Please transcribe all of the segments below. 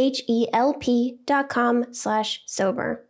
H-E-L-P dot com slash sober.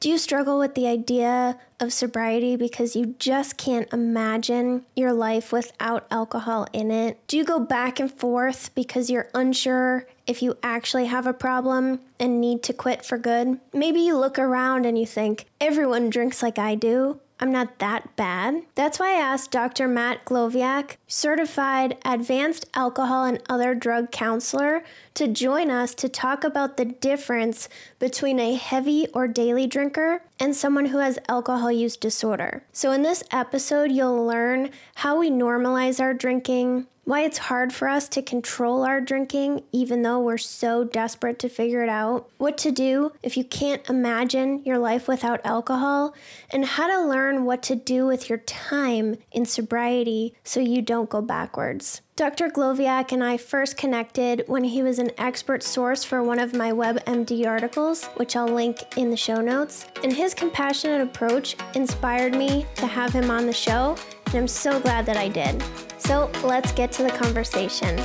Do you struggle with the idea of sobriety because you just can't imagine your life without alcohol in it? Do you go back and forth because you're unsure if you actually have a problem and need to quit for good? Maybe you look around and you think, everyone drinks like I do. I'm not that bad. That's why I asked Dr. Matt Glowiak, certified advanced alcohol and other drug counselor, to join us to talk about the difference between a heavy or daily drinker and someone who has alcohol use disorder. So, in this episode, you'll learn how we normalize our drinking, why it's hard for us to control our drinking even though we're so desperate to figure it out, what to do if you can't imagine your life without alcohol, and how to learn what to do with your time in sobriety so you don't go backwards. Dr. Glowiak and I first connected when he was an expert source for one of my WebMD articles, which I'll link in the show notes. And his compassionate approach inspired me to have him on the show, and I'm so glad that I did. So let's get to the conversation.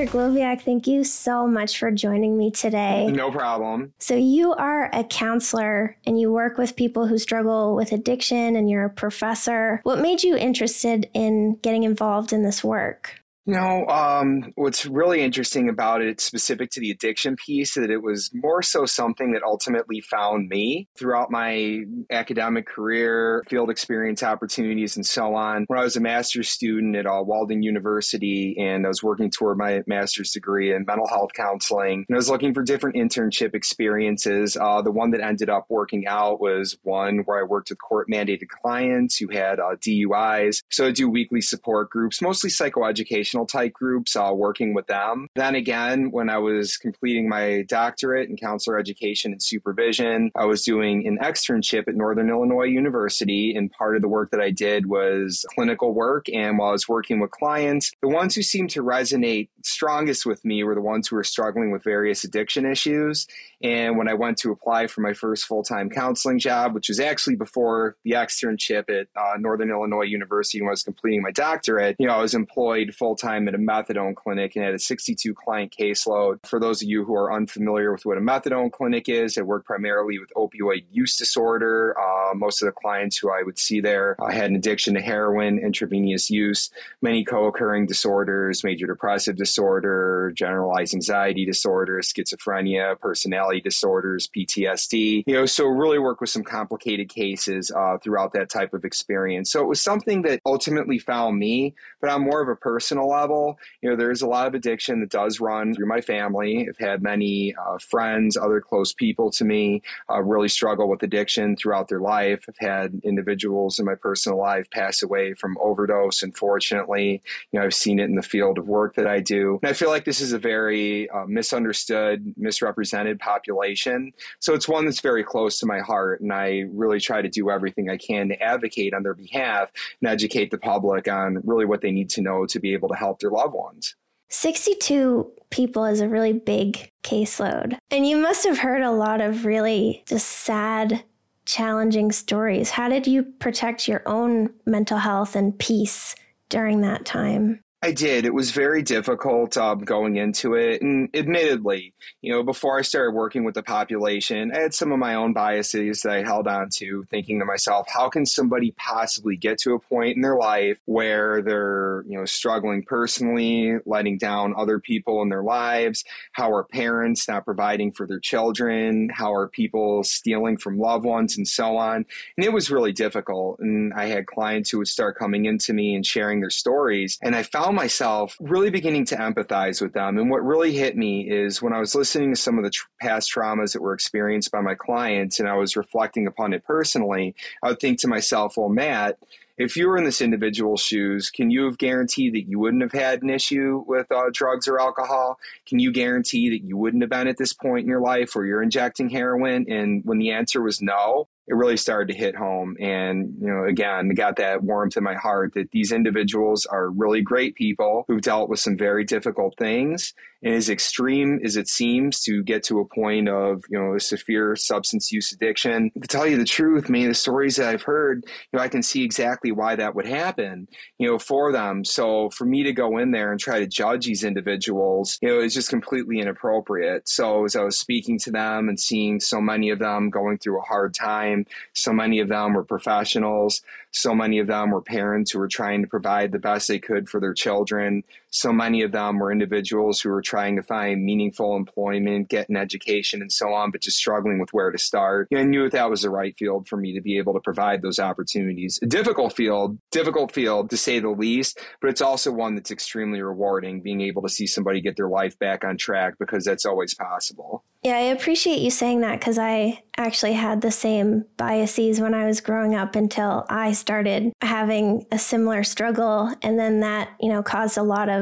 Dr. Glowiak, thank you so much for joining me today. No problem. So, you are a counselor and you work with people who struggle with addiction, and you're a professor. What made you interested in getting involved in this work? You know, um, what's really interesting about it, specific to the addiction piece, that it was more so something that ultimately found me throughout my academic career, field experience opportunities, and so on. When I was a master's student at uh, Walden University and I was working toward my master's degree in mental health counseling, and I was looking for different internship experiences. Uh, the one that ended up working out was one where I worked with court mandated clients who had uh, DUIs. So I do weekly support groups, mostly psychoeducation educational type groups, uh, working with them. Then again, when I was completing my doctorate in counselor education and supervision, I was doing an externship at Northern Illinois University. And part of the work that I did was clinical work. And while I was working with clients, the ones who seemed to resonate strongest with me were the ones who were struggling with various addiction issues. And when I went to apply for my first full time counseling job, which was actually before the externship at uh, Northern Illinois University when I was completing my doctorate, you know, I was employed full time at a methadone clinic and had a 62 client caseload. For those of you who are unfamiliar with what a methadone clinic is, I work primarily with opioid use disorder. Uh, most of the clients who I would see there uh, had an addiction to heroin, intravenous use, many co occurring disorders, major depressive disorder, generalized anxiety disorder, schizophrenia, personality disorders, PTSD. You know, so really work with some complicated cases uh, throughout that type of experience. So it was something that ultimately found me, but I'm more of a personal level, you know, there's a lot of addiction that does run through my family. I've had many uh, friends, other close people to me, uh, really struggle with addiction throughout their life. I've had individuals in my personal life pass away from overdose, unfortunately. You know, I've seen it in the field of work that I do. And I feel like this is a very uh, misunderstood, misrepresented population. So it's one that's very close to my heart. And I really try to do everything I can to advocate on their behalf and educate the public on really what they need to know to be able to help their loved ones. 62 people is a really big caseload. And you must have heard a lot of really just sad, challenging stories. How did you protect your own mental health and peace during that time? I did. It was very difficult um, going into it. And admittedly, you know, before I started working with the population, I had some of my own biases that I held on to, thinking to myself, how can somebody possibly get to a point in their life where they're, you know, struggling personally, letting down other people in their lives? How are parents not providing for their children? How are people stealing from loved ones and so on? And it was really difficult. And I had clients who would start coming into me and sharing their stories. And I found myself really beginning to empathize with them. And what really hit me is when I was listening to some of the tr- past traumas that were experienced by my clients and I was reflecting upon it personally, I would think to myself, well, Matt, if you were in this individual's shoes, can you have guaranteed that you wouldn't have had an issue with uh, drugs or alcohol? Can you guarantee that you wouldn't have been at this point in your life where you're injecting heroin? And when the answer was no, it really started to hit home. And, you know, again, got that warmth in my heart that these individuals are really great people who've dealt with some very difficult things. And as extreme as it seems to get to a point of, you know, a severe substance use addiction, to tell you the truth, many of the stories that I've heard, you know, I can see exactly why that would happen, you know, for them. So for me to go in there and try to judge these individuals, you know, is just completely inappropriate. So as I was speaking to them and seeing so many of them going through a hard time, so many of them were professionals, so many of them were parents who were trying to provide the best they could for their children. So many of them were individuals who were trying to find meaningful employment, get an education, and so on, but just struggling with where to start. I knew that that was the right field for me to be able to provide those opportunities. A difficult field, difficult field to say the least, but it's also one that's extremely rewarding being able to see somebody get their life back on track because that's always possible. Yeah, I appreciate you saying that because I actually had the same biases when I was growing up until I started having a similar struggle. And then that, you know, caused a lot of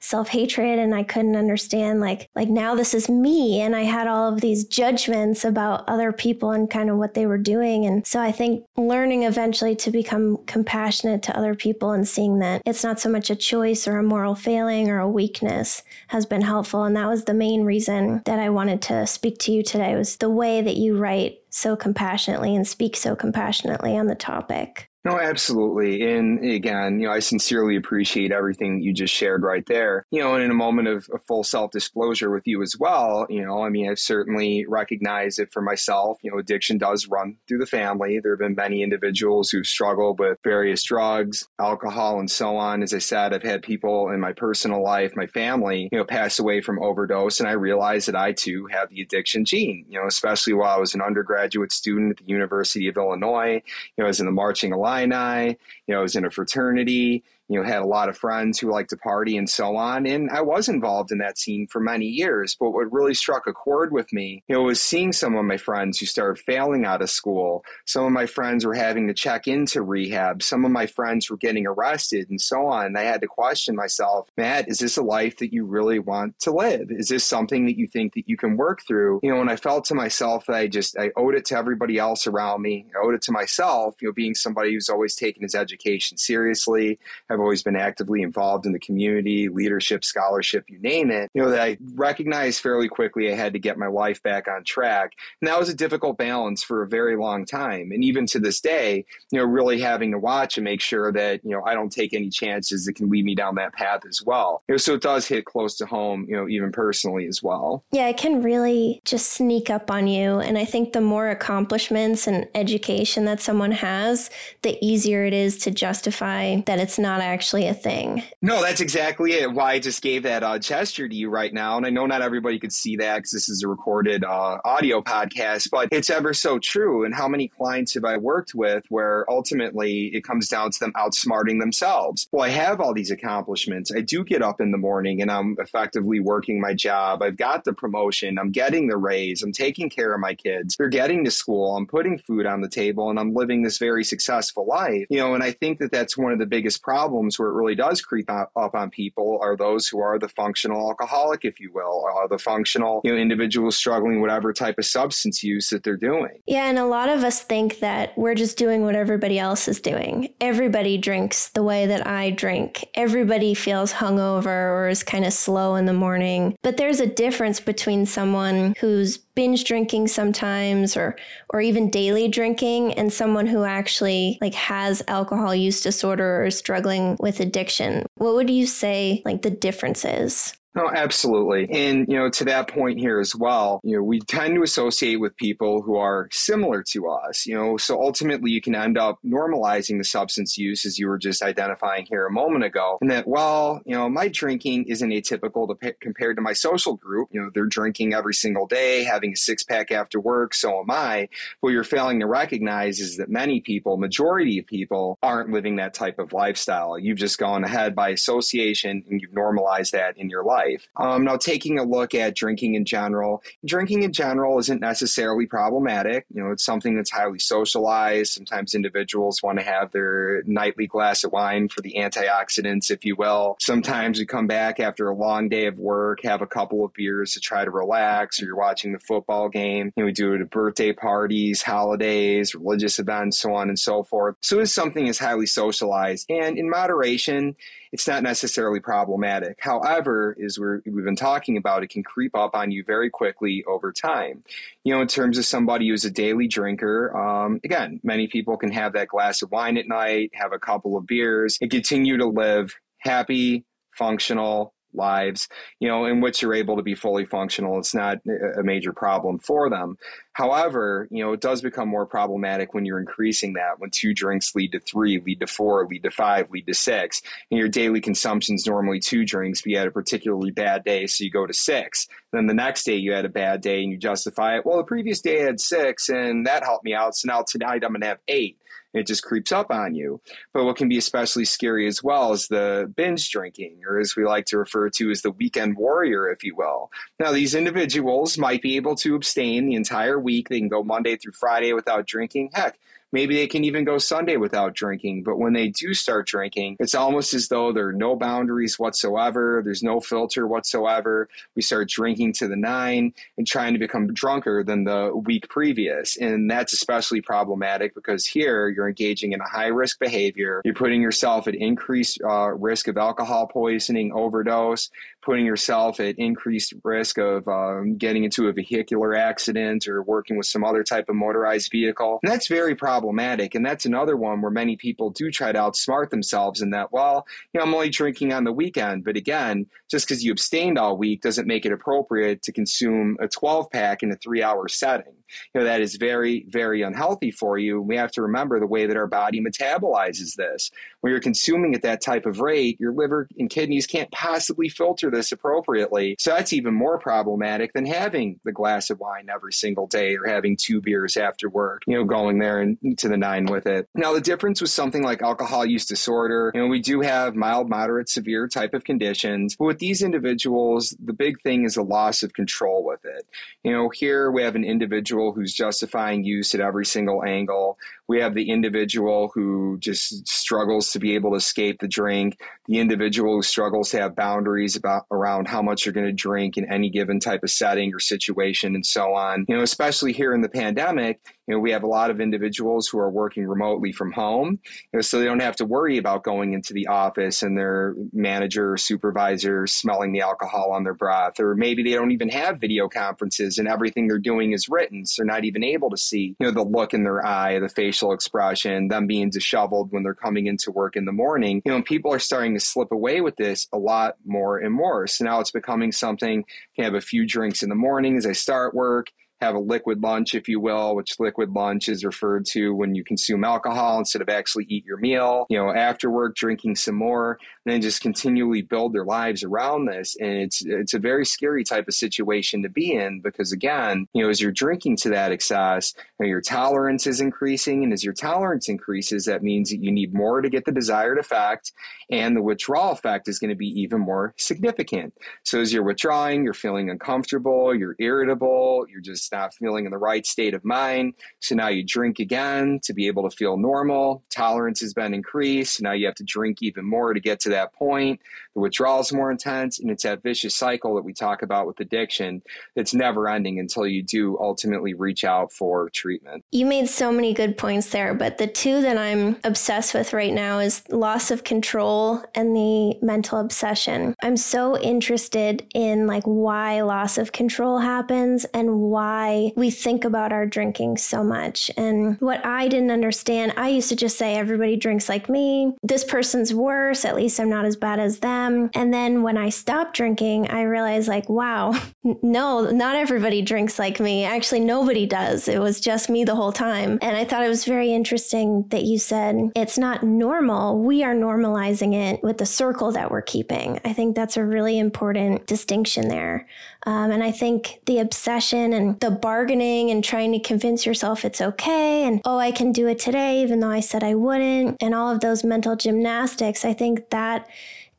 self hatred. And I couldn't understand, like, like now this is me. And I had all of these judgments about other people and kind of what they were doing. And so I think learning eventually to become compassionate to other people and seeing that it's not so much a choice or a moral failing or a weakness has been helpful. And that was the main reason that I wanted to speak to you today was the way that you write so compassionately and speak so compassionately on the topic. No, absolutely. And again, you know, I sincerely appreciate everything you just shared right there. You know, and in a moment of, of full self disclosure with you as well, you know, I mean, I've certainly recognized it for myself. You know, addiction does run through the family. There have been many individuals who've struggled with various drugs, alcohol, and so on. As I said, I've had people in my personal life, my family, you know, pass away from overdose. And I realized that I too have the addiction gene, you know, especially while I was an undergraduate student at the University of Illinois. You know, I was in the marching alliance Illini. You know, I was in a fraternity you know, had a lot of friends who liked to party and so on. And I was involved in that scene for many years. But what really struck a chord with me, you know, was seeing some of my friends who started failing out of school. Some of my friends were having to check into rehab. Some of my friends were getting arrested and so on. And I had to question myself, Matt, is this a life that you really want to live? Is this something that you think that you can work through? You know, and I felt to myself that I just, I owed it to everybody else around me. I owed it to myself, you know, being somebody who's always taken his education seriously. Always been actively involved in the community, leadership, scholarship, you name it, you know, that I recognized fairly quickly I had to get my life back on track. And that was a difficult balance for a very long time. And even to this day, you know, really having to watch and make sure that, you know, I don't take any chances that can lead me down that path as well. You know, so it does hit close to home, you know, even personally as well. Yeah, it can really just sneak up on you. And I think the more accomplishments and education that someone has, the easier it is to justify that it's not actually a thing. No, that's exactly it. Why I just gave that uh, gesture to you right now. And I know not everybody could see that because this is a recorded uh, audio podcast, but it's ever so true. And how many clients have I worked with where ultimately it comes down to them outsmarting themselves? Well, I have all these accomplishments. I do get up in the morning and I'm effectively working my job. I've got the promotion. I'm getting the raise. I'm taking care of my kids. They're getting to school. I'm putting food on the table and I'm living this very successful life. You know, and I think that that's one of the biggest problems where it really does creep up on people are those who are the functional alcoholic, if you will, or the functional you know, individuals struggling whatever type of substance use that they're doing. Yeah, and a lot of us think that we're just doing what everybody else is doing. Everybody drinks the way that I drink. Everybody feels hungover or is kind of slow in the morning. But there's a difference between someone who's binge drinking sometimes or or even daily drinking. And someone who actually like has alcohol use disorder or struggling with addiction what would you say like the difference is no, absolutely. And, you know, to that point here as well, you know, we tend to associate with people who are similar to us, you know, so ultimately you can end up normalizing the substance use as you were just identifying here a moment ago. And that, well, you know, my drinking isn't atypical to p- compared to my social group. You know, they're drinking every single day, having a six pack after work. So am I. What you're failing to recognize is that many people, majority of people, aren't living that type of lifestyle. You've just gone ahead by association and you've normalized that in your life life. Um, now, taking a look at drinking in general, drinking in general isn't necessarily problematic. You know, it's something that's highly socialized. Sometimes individuals want to have their nightly glass of wine for the antioxidants, if you will. Sometimes we come back after a long day of work, have a couple of beers to try to relax, or you're watching the football game. You know, we do it at birthday parties, holidays, religious events, so on and so forth. So it's something that's highly socialized and in moderation it's not necessarily problematic. However, as we have been talking about, it can creep up on you very quickly over time. You know, in terms of somebody who's a daily drinker, um, again, many people can have that glass of wine at night, have a couple of beers, and continue to live happy, functional, lives, you know, in which you're able to be fully functional. It's not a major problem for them. However, you know, it does become more problematic when you're increasing that, when two drinks lead to three, lead to four, lead to five, lead to six. And your daily consumption is normally two drinks, but you had a particularly bad day, so you go to six. Then the next day you had a bad day and you justify it. Well, the previous day I had six and that helped me out. So now tonight I'm going to have eight it just creeps up on you. But what can be especially scary as well is the binge drinking, or as we like to refer to as the weekend warrior, if you will. Now, these individuals might be able to abstain the entire week. They can go Monday through Friday without drinking. Heck, Maybe they can even go Sunday without drinking. But when they do start drinking, it's almost as though there are no boundaries whatsoever. There's no filter whatsoever. We start drinking to the nine and trying to become drunker than the week previous. And that's especially problematic because here you're engaging in a high risk behavior. You're putting yourself at increased uh, risk of alcohol poisoning, overdose, putting yourself at increased risk of um, getting into a vehicular accident or working with some other type of motorized vehicle. And that's very problematic. And that's another one where many people do try to outsmart themselves in that, well, you know, I'm only drinking on the weekend. But again, just because you abstained all week doesn't make it appropriate to consume a 12 pack in a three hour setting you know that is very very unhealthy for you we have to remember the way that our body metabolizes this when you're consuming at that type of rate your liver and kidneys can't possibly filter this appropriately. So that's even more problematic than having the glass of wine every single day or having two beers after work you know going there and to the nine with it. Now the difference with something like alcohol use disorder you know we do have mild moderate severe type of conditions but with these individuals the big thing is a loss of control with it. You know here we have an individual who's justifying use at every single angle. We have the individual who just struggles to be able to escape the drink, the individual who struggles to have boundaries about around how much you're going to drink in any given type of setting or situation and so on. You know, especially here in the pandemic, you know, we have a lot of individuals who are working remotely from home, you know, so they don't have to worry about going into the office and their manager or supervisor smelling the alcohol on their breath, or maybe they don't even have video conferences and everything they're doing is written, so they're not even able to see, you know, the look in their eye, the facial expression, them being disheveled when they're coming into work in the morning. You know, people are starting to slip away with this a lot more and more. So now it's becoming something. Can have a few drinks in the morning as I start work have a liquid lunch, if you will, which liquid lunch is referred to when you consume alcohol instead of actually eat your meal. You know, after work, drinking some more, and then just continually build their lives around this. And it's it's a very scary type of situation to be in because again, you know, as you're drinking to that excess, you know, your tolerance is increasing, and as your tolerance increases, that means that you need more to get the desired effect, and the withdrawal effect is going to be even more significant. So as you're withdrawing, you're feeling uncomfortable, you're irritable, you're just not feeling in the right state of mind. So now you drink again to be able to feel normal. Tolerance has been increased. Now you have to drink even more to get to that point. The withdrawal is more intense, and it's that vicious cycle that we talk about with addiction that's never ending until you do ultimately reach out for treatment. You made so many good points there, but the two that I'm obsessed with right now is loss of control and the mental obsession. I'm so interested in like why loss of control happens and why we think about our drinking so much. And what I didn't understand, I used to just say everybody drinks like me. This person's worse. At least I'm not as bad as them. And then when I stopped drinking, I realized, like, wow, no, not everybody drinks like me. Actually, nobody does. It was just me the whole time. And I thought it was very interesting that you said it's not normal. We are normalizing it with the circle that we're keeping. I think that's a really important distinction there. Um, and I think the obsession and the bargaining and trying to convince yourself it's okay and, oh, I can do it today, even though I said I wouldn't, and all of those mental gymnastics, I think that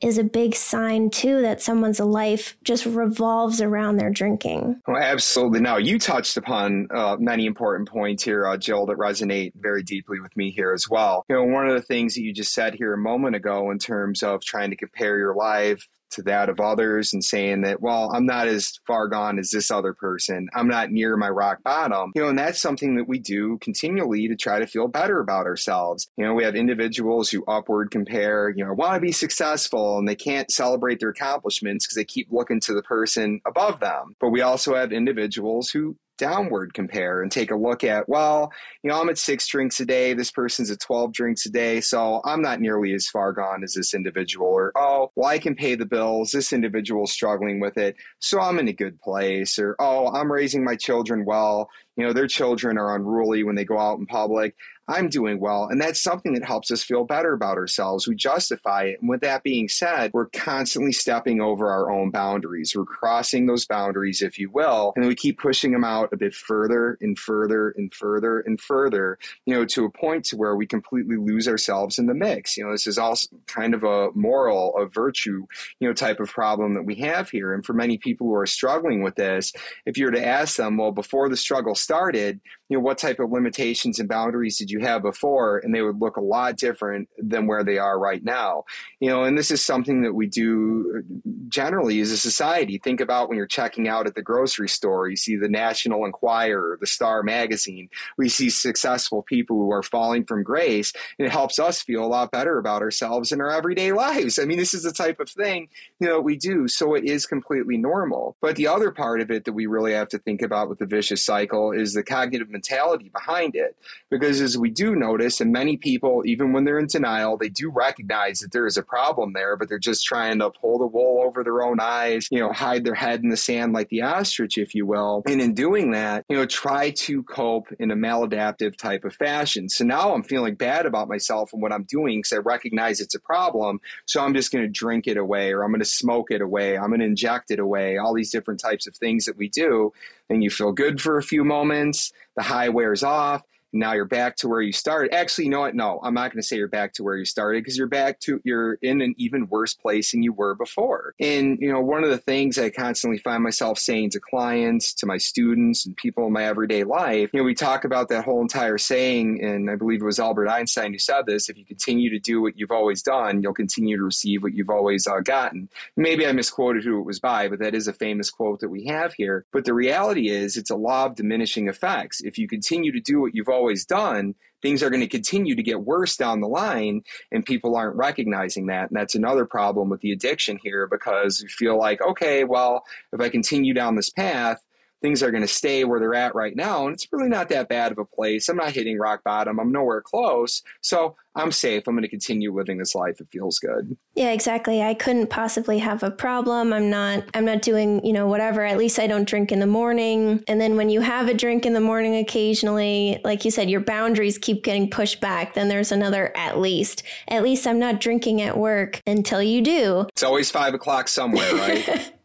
is a big sign too that someone's life just revolves around their drinking. Well, absolutely. Now you touched upon uh, many important points here, uh, Jill, that resonate very deeply with me here as well. You know, one of the things that you just said here a moment ago in terms of trying to compare your life to that of others and saying that, well, I'm not as far gone as this other person. I'm not near my rock bottom. You know, and that's something that we do continually to try to feel better about ourselves. You know, we have individuals who upward compare, you know, want to be successful and they can't celebrate their accomplishments because they keep looking to the person above them. But we also have individuals who downward compare and take a look at, well, you know, I'm at six drinks a day. This person's at 12 drinks a day. So I'm not nearly as far gone as this individual. Or, oh, well, I can pay the bills. This individual's struggling with it. So I'm in a good place. Or, oh, I'm raising my children well. You know, their children are unruly when they go out in public. I'm doing well. And that's something that helps us feel better about ourselves. We justify it. And with that being said, we're constantly stepping over our own boundaries. We're crossing those boundaries, if you will, and we keep pushing them out a bit further and further and further and further, you know, to a point to where we completely lose ourselves in the mix. You know, this is also kind of a moral, a virtue, you know, type of problem that we have here. And for many people who are struggling with this, if you were to ask them, well, before the struggle started, you know, what type of limitations and boundaries did you you had before, and they would look a lot different than where they are right now. You know, and this is something that we do uh, generally as a society. Think about when you're checking out at the grocery store, you see the National Enquirer, the Star Magazine. We see successful people who are falling from grace, and it helps us feel a lot better about ourselves in our everyday lives. I mean, this is the type of thing you know we do, so it is completely normal. But the other part of it that we really have to think about with the vicious cycle is the cognitive mentality behind it. Because as we do notice, and many people, even when they're in denial, they do recognize that there is a problem there, but they're just trying to pull the wool over their own eyes, you know, hide their head in the sand like the ostrich, if you will. And in doing that, you know, try to cope in a maladaptive type of fashion. So now I'm feeling bad about myself and what I'm doing because I recognize it's a problem. So I'm just going to drink it away or I'm going to smoke it away. I'm going to inject it away. All these different types of things that we do. And you feel good for a few moments. The high wears off now you're back to where you started. Actually, you know what? No, I'm not going to say you're back to where you started because you're back to you're in an even worse place than you were before. And you know, one of the things I constantly find myself saying to clients, to my students, and people in my everyday life, you know, we talk about that whole entire saying, and I believe it was Albert Einstein who said this: if you continue to do what you've always done, you'll continue to receive what you've always uh, gotten. Maybe I misquoted who it was by, but that is a famous quote that we have here. But the reality is, it's a law of diminishing effects. If you continue to do what you've always always done, things are going to continue to get worse down the line and people aren't recognizing that. And that's another problem with the addiction here because you feel like okay well if i continue down this path things are going to stay where they're at right now. And it's really not that bad of a place. I'm not hitting rock bottom. I'm nowhere close. So I'm safe. I'm going to continue living this life. It feels good. Yeah, exactly. I couldn't possibly have a problem. I'm not I'm not doing, you know, whatever. At least I don't drink in the morning. And then when you have a drink in the morning occasionally, like you said, your boundaries keep getting pushed back. Then there's another at least. At least I'm not drinking at work until you do. It's always five o'clock somewhere, right?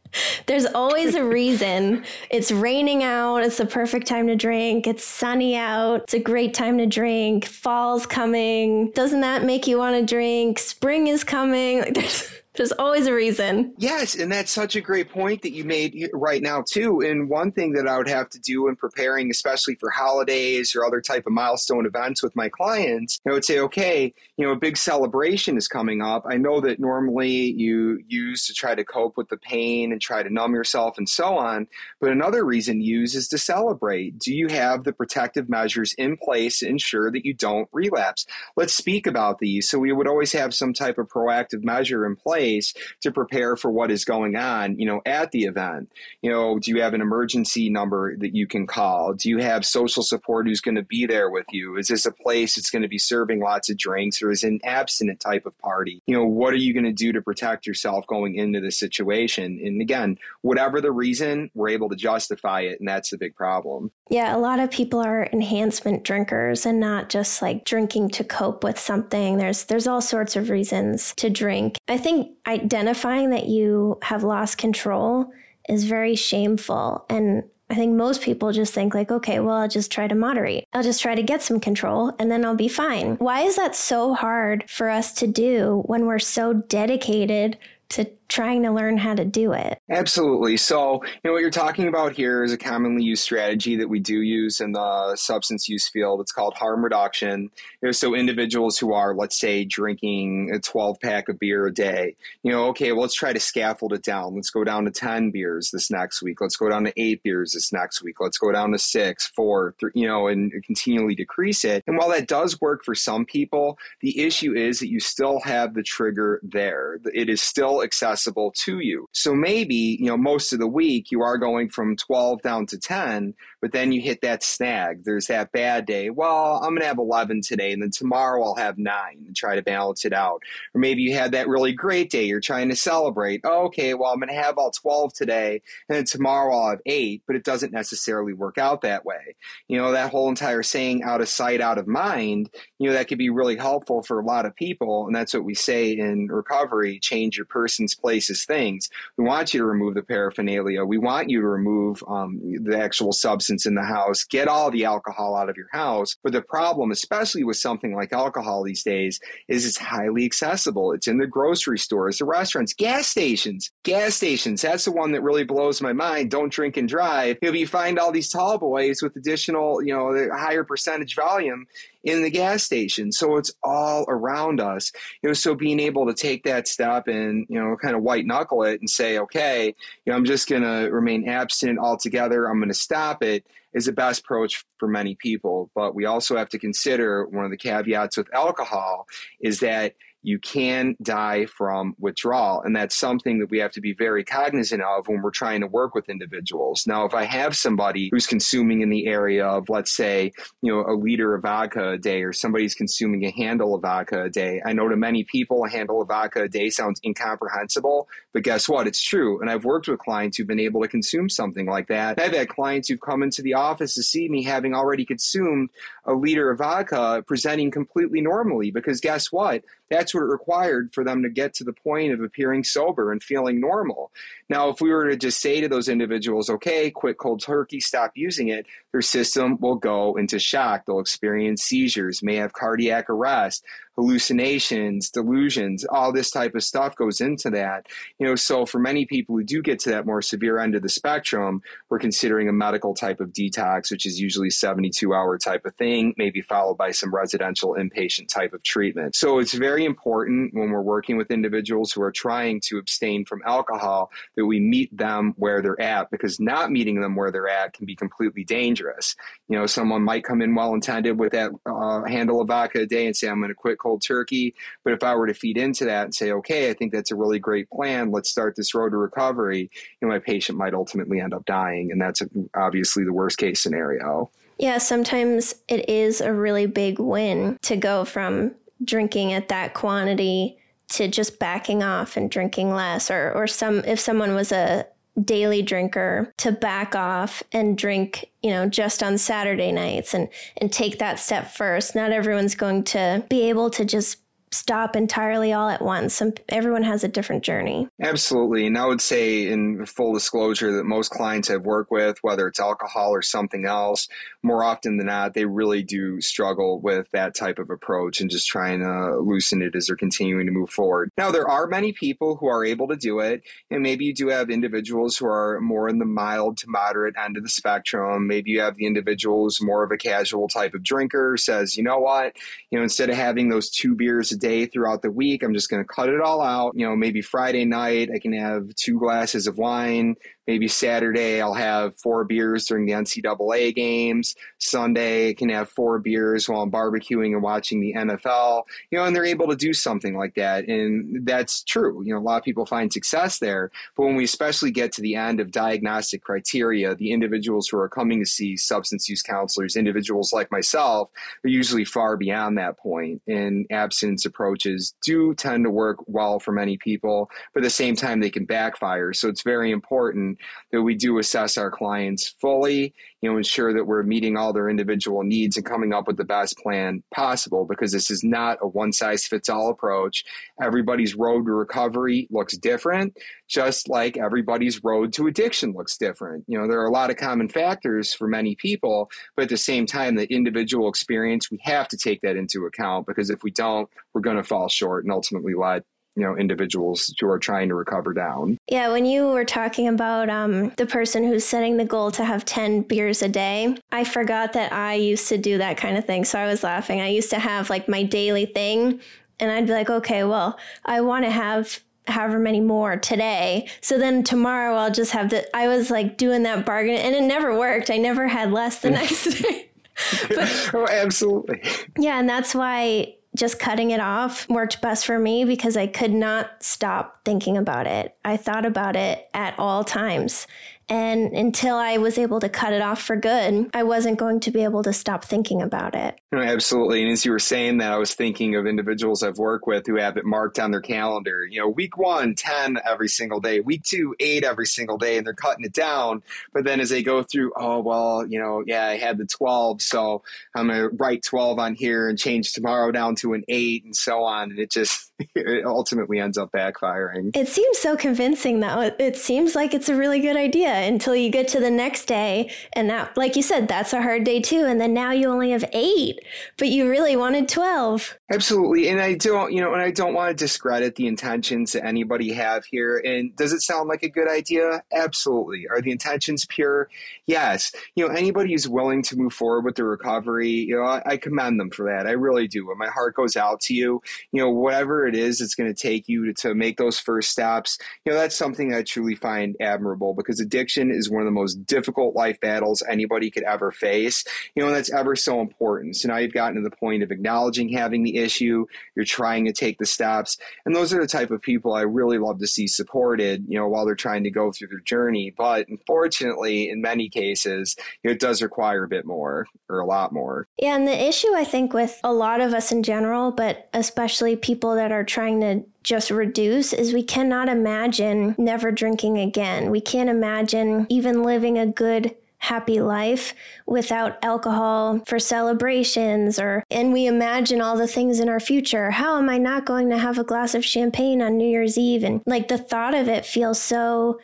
There's always a reason. It's raining out. It's the perfect time to drink. It's sunny out. It's a great time to drink. Fall's coming. Doesn't that make you want to drink? Spring is coming. Like there's there's always a reason. Yes, and that's such a great point that you made right now too. And one thing that I would have to do in preparing, especially for holidays or other type of milestone events with my clients, I would say, okay, you know, a big celebration is coming up. I know that normally you use to try to cope with the pain and try to numb yourself and so on. But another reason to use is to celebrate. Do you have the protective measures in place to ensure that you don't relapse? Let's speak about these. So we would always have some type of proactive measure in place place to prepare for what is going on, you know, at the event. You know, do you have an emergency number that you can call? Do you have social support who's going to be there with you? Is this a place that's going to be serving lots of drinks or is it an abstinent type of party? You know, what are you going to do to protect yourself going into this situation? And again, whatever the reason, we're able to justify it, and that's the big problem. Yeah, a lot of people are enhancement drinkers and not just like drinking to cope with something. There's there's all sorts of reasons to drink. I think identifying that you have lost control is very shameful and I think most people just think like, okay, well, I'll just try to moderate. I'll just try to get some control and then I'll be fine. Why is that so hard for us to do when we're so dedicated to trying to learn how to do it. Absolutely. So, you know, what you're talking about here is a commonly used strategy that we do use in the substance use field. It's called harm reduction. You know, so individuals who are, let's say, drinking a 12 pack of beer a day, you know, okay, well, let's try to scaffold it down. Let's go down to 10 beers this next week. Let's go down to eight beers this next week. Let's go down to six, four, three, you know, and continually decrease it. And while that does work for some people, the issue is that you still have the trigger there. It is still accessible accessible to you. So maybe, you know, most of the week you are going from 12 down to 10, but then you hit that snag. There's that bad day. Well, I'm going to have 11 today, and then tomorrow I'll have nine and try to balance it out. Or maybe you had that really great day. You're trying to celebrate. Oh, okay, well, I'm going to have all 12 today, and then tomorrow I'll have eight, but it doesn't necessarily work out that way. You know, that whole entire saying out of sight, out of mind, you know, that could be really helpful for a lot of people. And that's what we say in recovery change your person's places things. We want you to remove the paraphernalia. We want you to remove um, the actual substance in the house. Get all the alcohol out of your house. But the problem, especially with something like alcohol these days, is it's highly accessible. It's in the grocery stores, the restaurants, gas stations. Gas stations. That's the one that really blows my mind. Don't drink and drive. You, you find all these tall boys with additional, you know, higher percentage volume in the gas station. So it's all around us. You know, so being able to take that step and, you know, kind of white knuckle it and say, okay, you know, I'm just going to remain abstinent altogether. I'm going to stop it is the best approach for many people. But we also have to consider one of the caveats with alcohol is that you can die from withdrawal. And that's something that we have to be very cognizant of when we're trying to work with individuals. Now, if I have somebody who's consuming in the area of, let's say, you know, a liter of vodka a day, or somebody's consuming a handle of vodka a day, I know to many people a handle of vodka a day sounds incomprehensible, but guess what? It's true. And I've worked with clients who've been able to consume something like that. I've had clients who've come into the office to see me having already consumed a liter of vodka, presenting completely normally, because guess what? That's what it required for them to get to the point of appearing sober and feeling normal. Now, if we were to just say to those individuals, okay, quit cold turkey, stop using it, their system will go into shock. They'll experience seizures, may have cardiac arrest, hallucinations, delusions, all this type of stuff goes into that. You know, so for many people who do get to that more severe end of the spectrum, we're considering a medical type of detox, which is usually 72 hour type of thing, maybe followed by some residential inpatient type of treatment. So it's very important when we're working with individuals who are trying to abstain from alcohol that we meet them where they're at because not meeting them where they're at can be completely dangerous. You know, someone might come in well intended with that uh, handle of vodka a day and say, I'm going to quit cold turkey. But if I were to feed into that and say, okay, I think that's a really great plan, let's start this road to recovery, you know, my patient might ultimately end up dying. And that's obviously the worst case scenario. Yeah, sometimes it is a really big win to go from drinking at that quantity to just backing off and drinking less or or some if someone was a daily drinker to back off and drink, you know, just on Saturday nights and and take that step first. Not everyone's going to be able to just stop entirely all at once. Everyone has a different journey. Absolutely. And I would say, in full disclosure, that most clients I've worked with, whether it's alcohol or something else, more often than not, they really do struggle with that type of approach and just trying to loosen it as they're continuing to move forward. Now, there are many people who are able to do it. And maybe you do have individuals who are more in the mild to moderate end of the spectrum. Maybe you have the individuals more of a casual type of drinker says, you know what, you know, instead of having those two beers a day throughout the week. I'm just going to cut it all out. You know, maybe Friday night I can have two glasses of wine, maybe Saturday I'll have four beers during the NCAA games. Sunday I can have four beers while I'm barbecuing and watching the NFL. You know, and they're able to do something like that, and that's true. You know, a lot of people find success there, but when we especially get to the end of diagnostic criteria, the individuals who are coming to see substance use counselors, individuals like myself, are usually far beyond that point. and abstinence approaches do tend to work well for many people, but at the same time they can backfire. So it's very important that we do assess our clients fully, you know, ensure that we're meeting all their individual needs and coming up with the best plan possible because this is not a one size fits all approach. Everybody's road to recovery looks different, just like everybody's road to addiction looks different. You know, there are a lot of common factors for many people, but at the same time, the individual experience, we have to take that into account because if we don't, we're going to fall short and ultimately let you know individuals who are trying to recover down yeah when you were talking about um, the person who's setting the goal to have 10 beers a day i forgot that i used to do that kind of thing so i was laughing i used to have like my daily thing and i'd be like okay well i want to have however many more today. So then tomorrow I'll just have the I was like doing that bargain and it never worked. I never had less the next day. but, oh, absolutely. Yeah, and that's why just cutting it off worked best for me because I could not stop thinking about it. I thought about it at all times. And until I was able to cut it off for good, I wasn't going to be able to stop thinking about it. absolutely. And as you were saying that, I was thinking of individuals I've worked with who have it marked on their calendar. You know, week one, 10 every single day, week two, eight every single day, and they're cutting it down. But then as they go through, oh, well, you know, yeah, I had the 12, so I'm going to write 12 on here and change tomorrow down to an eight and so on. And it just, it ultimately ends up backfiring. It seems so convincing, though. It seems like it's a really good idea until you get to the next day. And that, like you said, that's a hard day too. And then now you only have eight, but you really wanted 12. Absolutely. And I don't, you know, and I don't want to discredit the intentions that anybody have here. And does it sound like a good idea? Absolutely. Are the intentions pure? Yes. You know, anybody who's willing to move forward with the recovery, you know, I, I commend them for that. I really do. And my heart goes out to you. You know, whatever it is it's going to take you to, to make those first steps, you know, that's something I truly find admirable because addiction is one of the most difficult life battles anybody could ever face. You know, and that's ever so important. So now you've gotten to the point of acknowledging having the issue, you're trying to take the steps. And those are the type of people I really love to see supported, you know, while they're trying to go through their journey. But unfortunately, in many cases, it does require a bit more or a lot more. Yeah. And the issue, I think, with a lot of us in general, but especially people that are trying to just reduce is we cannot imagine never drinking again. We can't imagine even living a good happy life without alcohol for celebrations or and we imagine all the things in our future. How am i not going to have a glass of champagne on new year's eve? And like the thought of it feels so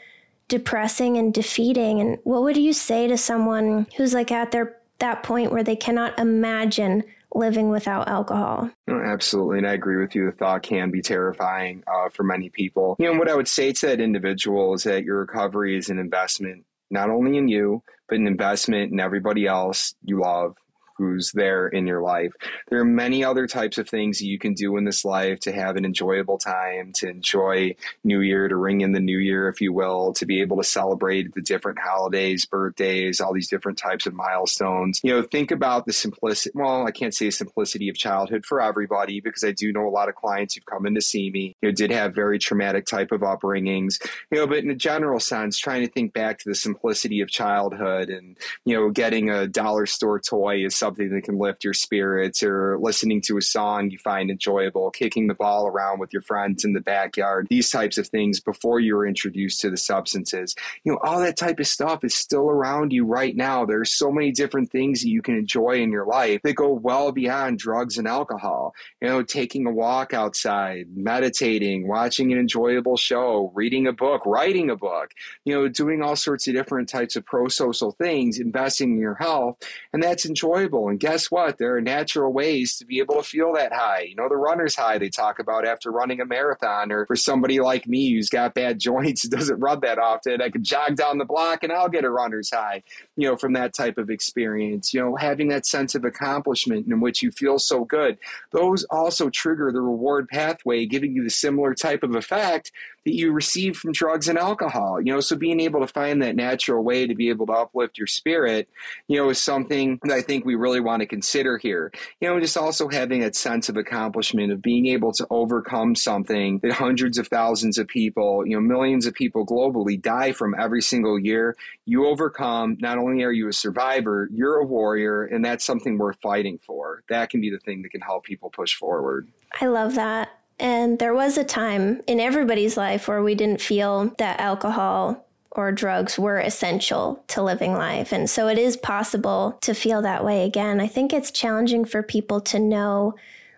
depressing and defeating. And what would you say to someone who's like at their that point where they cannot imagine living without alcohol. Oh, absolutely. And I agree with you. The thought can be terrifying uh, for many people. You know, what I would say to that individual is that your recovery is an investment, not only in you, but an investment in everybody else you love who's there in your life. There are many other types of things you can do in this life to have an enjoyable time, to enjoy New Year, to ring in the New Year, if you will, to be able to celebrate the different holidays, birthdays, all these different types of milestones. You know, think about the simplicity. Well, I can't say simplicity of childhood for everybody because I do know a lot of clients who've come in to see me, know, did have very traumatic type of upbringings, you know, but in a general sense, trying to think back to the simplicity of childhood and, you know, getting a dollar store toy is something something that can lift your spirits or listening to a song you find enjoyable, kicking the ball around with your friends in the backyard, these types of things before you were introduced to the substances. You know, all that type of stuff is still around you right now. There's so many different things that you can enjoy in your life that go well beyond drugs and alcohol. You know, taking a walk outside, meditating, watching an enjoyable show, reading a book, writing a book, you know, doing all sorts of different types of pro social things, investing in your health. And that's enjoyable and guess what? There are natural ways to be able to feel that high. You know, the runner's high they talk about after running a marathon, or for somebody like me who's got bad joints, doesn't run that often, I can jog down the block and I'll get a runner's high, you know, from that type of experience. You know, having that sense of accomplishment in which you feel so good. Those also trigger the reward pathway, giving you the similar type of effect that you receive from drugs and alcohol. You know, so being able to find that natural way to be able to uplift your spirit, you know, is something that I think we really want to consider here. You know, just also having that sense of accomplishment of being able to overcome something that hundreds of thousands of people, you know, millions of people globally die from every single year. You overcome, not only are you a survivor, you're a warrior, and that's something worth fighting for. That can be the thing that can help people push forward. I love that. And there was a time in everybody's life where we didn't feel that alcohol or drugs were essential to living life. And so it is possible to feel that way again. I think it's challenging for people to know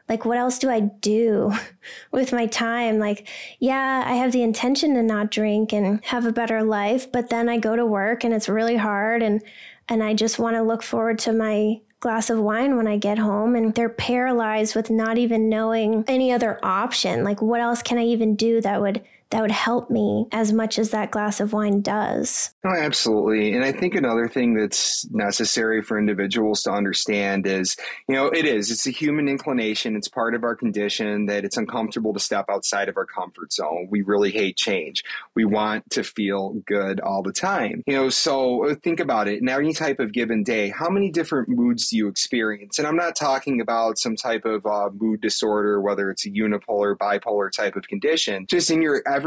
like what else do I do with my time? Like, yeah, I have the intention to not drink and have a better life, but then I go to work and it's really hard and and I just want to look forward to my glass of wine when I get home and they're paralyzed with not even knowing any other option. Like what else can I even do that would that would help me as much as that glass of wine does. Oh, absolutely. And I think another thing that's necessary for individuals to understand is, you know, it is, it's a human inclination. It's part of our condition that it's uncomfortable to step outside of our comfort zone. We really hate change. We want to feel good all the time. You know, so uh, think about it. In any type of given day, how many different moods do you experience? And I'm not talking about some type of uh, mood disorder, whether it's a unipolar, bipolar type of condition, just in your everyday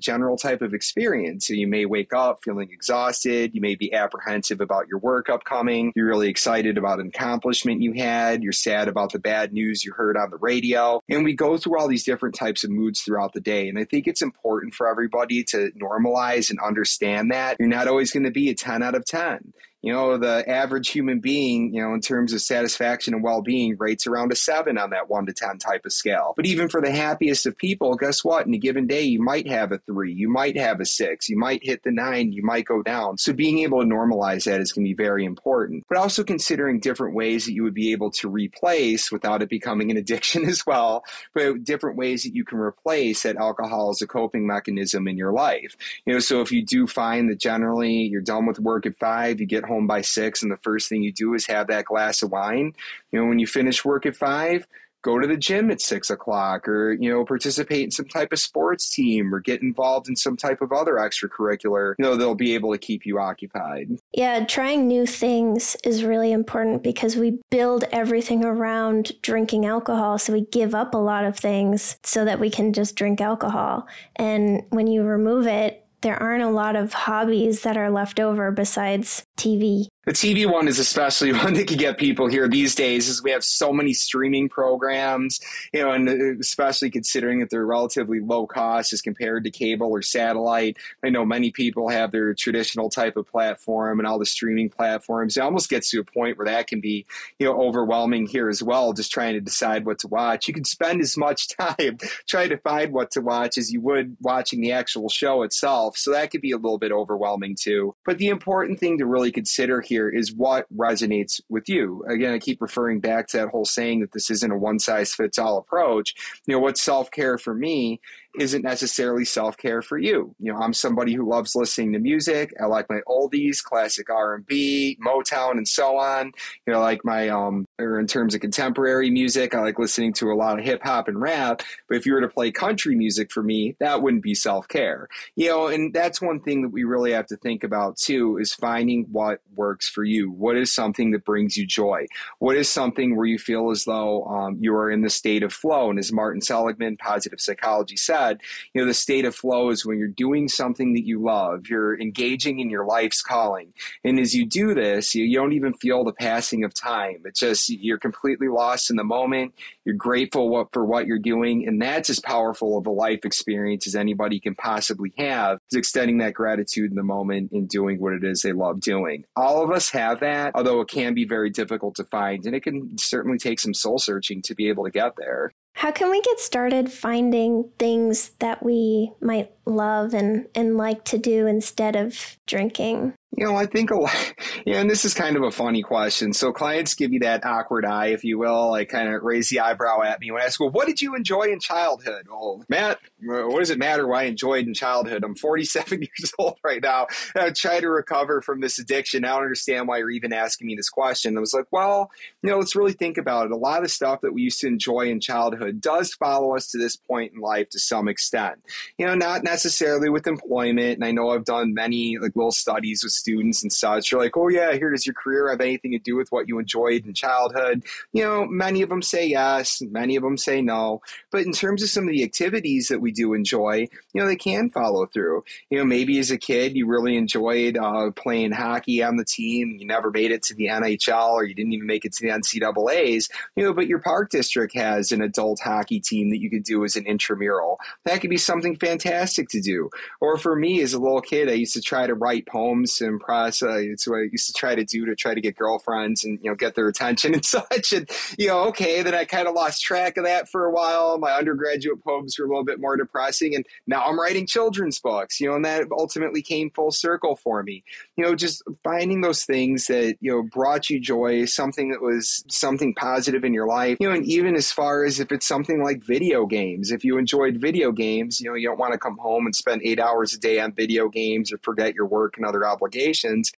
general type of experience. So you may wake up feeling exhausted. You may be apprehensive about your work upcoming. You're really excited about an accomplishment you had. You're sad about the bad news you heard on the radio. And we go through all these different types of moods throughout the day. And I think it's important for everybody to normalize and understand that you're not always going to be a 10 out of 10. You know, the average human being, you know, in terms of satisfaction and well being, rates around a seven on that one to 10 type of scale. But even for the happiest of people, guess what? In a given day, you might have a three, you might have a six, you might hit the nine, you might go down. So being able to normalize that is going to be very important. But also considering different ways that you would be able to replace without it becoming an addiction as well, but different ways that you can replace that alcohol as a coping mechanism in your life. You know, so if you do find that generally you're done with work at five, you get home by six, and the first thing you do is have that glass of wine. You know, when you finish work at five, go to the gym at six o'clock or you know participate in some type of sports team or get involved in some type of other extracurricular. You know they'll be able to keep you occupied. Yeah trying new things is really important because we build everything around drinking alcohol so we give up a lot of things so that we can just drink alcohol. And when you remove it there aren't a lot of hobbies that are left over besides TV the TV one is especially one that can get people here these days, is we have so many streaming programs, you know, and uh, especially considering that they're relatively low cost as compared to cable or satellite. I know many people have their traditional type of platform and all the streaming platforms. It almost gets to a point where that can be, you know, overwhelming here as well, just trying to decide what to watch. You can spend as much time trying to find what to watch as you would watching the actual show itself. So that could be a little bit overwhelming too. But the important thing to really consider here here is what resonates with you. Again, I keep referring back to that whole saying that this isn't a one size fits all approach. You know, what's self care for me isn't necessarily self care for you. You know, I'm somebody who loves listening to music. I like my oldies, classic R and B, Motown, and so on. You know, like my um, or in terms of contemporary music, I like listening to a lot of hip hop and rap. But if you were to play country music for me, that wouldn't be self care. You know, and that's one thing that we really have to think about too is finding what works for you. What is something that brings you joy? What is something where you feel as though um, you are in the state of flow? And as Martin Seligman, positive psychology said you know, the state of flow is when you're doing something that you love, you're engaging in your life's calling. And as you do this, you, you don't even feel the passing of time. It's just you're completely lost in the moment. You're grateful what, for what you're doing. And that's as powerful of a life experience as anybody can possibly have, is extending that gratitude in the moment and doing what it is they love doing. All of us have that, although it can be very difficult to find. And it can certainly take some soul searching to be able to get there. How can we get started finding things that we might love and, and like to do instead of drinking? You know, I think a lot, yeah, and this is kind of a funny question. So clients give you that awkward eye, if you will, like kind of raise the eyebrow at me when I ask, well, what did you enjoy in childhood? Well, Matt, uh, what does it matter what I enjoyed in childhood? I'm 47 years old right now. I try to recover from this addiction. I don't understand why you're even asking me this question. I was like, well, you know, let's really think about it. A lot of stuff that we used to enjoy in childhood does follow us to this point in life to some extent. You know, not necessarily with employment. And I know I've done many like little studies with students and such. You're like, oh yeah, here does your career have anything to do with what you enjoyed in childhood? You know, many of them say yes, many of them say no. But in terms of some of the activities that we do enjoy, you know, they can follow through. You know, maybe as a kid you really enjoyed uh, playing hockey on the team. You never made it to the NHL, or you didn't even make it to the NCAA's. You know, but your park district has an adult hockey team that you could do as an intramural. That could be something fantastic to do. Or for me, as a little kid, I used to try to write poems impress. Uh, it's what I used to try to do to try to get girlfriends and you know get their attention and such. And you know, okay, then I kind of lost track of that for a while. My undergraduate poems were a little bit more depressing, and now I'm writing children's books. You know, and that ultimately came full circle for me. You know, just finding those things that you know brought you joy, something that was something positive in your life. You know, and even as far as if it's something like video games, if you enjoyed video games, you know, you don't want to come home and spend eight hours a day on video games or forget your work and other obligations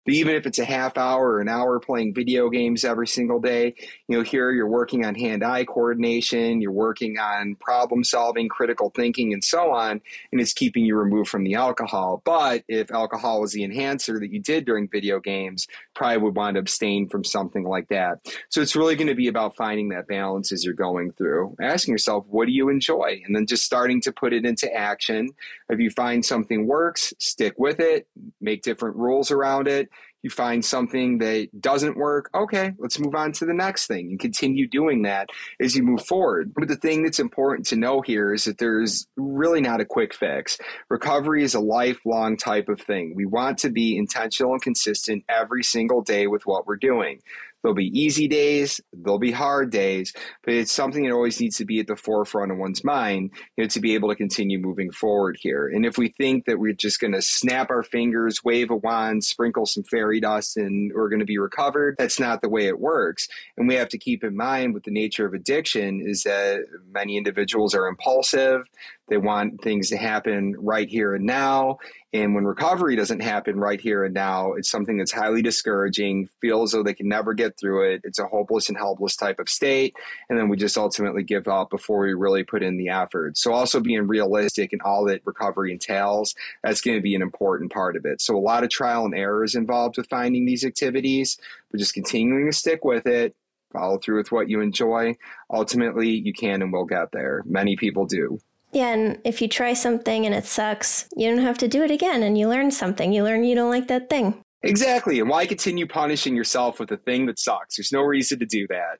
But even if it's a half hour or an hour playing video games every single day, you know, here you're working on hand eye coordination, you're working on problem solving, critical thinking, and so on, and it's keeping you removed from the alcohol. But if alcohol was the enhancer that you did during video games, probably would want to abstain from something like that. So it's really going to be about finding that balance as you're going through, asking yourself, what do you enjoy? And then just starting to put it into action. If you find something works, stick with it, make different rules around it You find something that doesn't work, okay, let's move on to the next thing and continue doing that as you move forward. But the thing that's important to know here is that there's really not a quick fix. Recovery is a lifelong type of thing. We want to be intentional and consistent every single day with what we're doing. There'll be easy days, there'll be hard days, but it's something that always needs to be at the forefront of one's mind you know, to be able to continue moving forward here. And if we think that we're just going to snap our fingers, wave a wand, sprinkle some fairy dust, and we're going to be recovered, that's not the way it works. And we have to keep in mind with the nature of addiction is that many individuals are impulsive. They want things to happen right here and now. And when recovery doesn't happen right here and now, it's something that's highly discouraging, feels though they can never get through it. It's a hopeless and helpless type of state. And then we just ultimately give up before we really put in the effort. So, also being realistic in all that recovery entails, that's going to be an important part of it. So, a lot of trial and error is involved with finding these activities, but just continuing to stick with it, follow through with what you enjoy. Ultimately, you can and will get there. Many people do. Yeah, and if you try something and it sucks, you don't have to do it again and you learn something. You learn you don't like that thing. Exactly. And why continue punishing yourself with a thing that sucks? There's no reason to do that.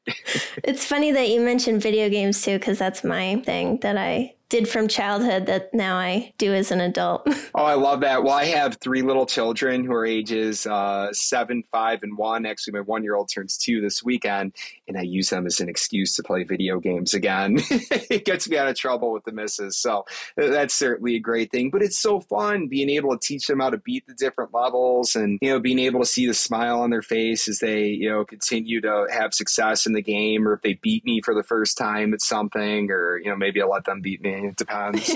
it's funny that you mentioned video games too, because that's my thing that I did from childhood that now I do as an adult. oh, I love that. Well, I have three little children who are ages uh, seven, five, and one. Actually, my one year old turns two this weekend, and I use them as an excuse to play video games again. it gets me out of trouble with the misses. So that's certainly a great thing. But it's so fun being able to teach them how to beat the different levels and, you know, being able to see the smile on their face as they, you know, continue to have success in the game or if they beat me for the first time at something or, you know, maybe I let them beat me it depends.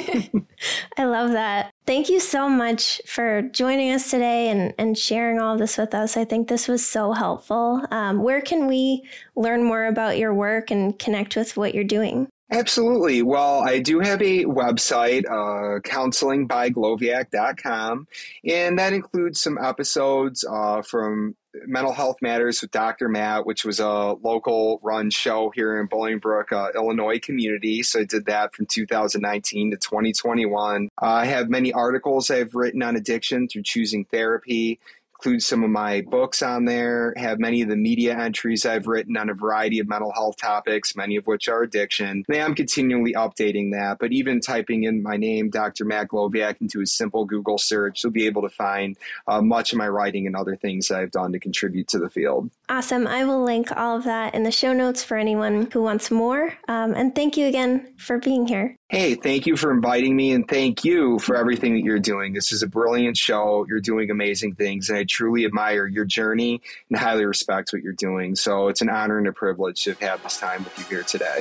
I love that. Thank you so much for joining us today and, and sharing all this with us. I think this was so helpful. Um, where can we learn more about your work and connect with what you're doing? Absolutely. Well, I do have a website, uh, counselingbyglowiak.com, and that includes some episodes uh, from Mental Health Matters with Dr. Matt, which was a local run show here in Bolingbrook, uh, Illinois community. So I did that from 2019 to 2021. Uh, I have many articles I've written on addiction through choosing therapy include some of my books on there, have many of the media entries I've written on a variety of mental health topics, many of which are addiction. And I'm continually updating that, but even typing in my name, Dr. Matt Glowiak, into a simple Google search, you'll be able to find uh, much of my writing and other things I've done to contribute to the field. Awesome. I will link all of that in the show notes for anyone who wants more. Um, and thank you again for being here. Hey, thank you for inviting me and thank you for everything that you're doing. This is a brilliant show. You're doing amazing things and I truly admire your journey and highly respect what you're doing. So it's an honor and a privilege to have this time with you here today.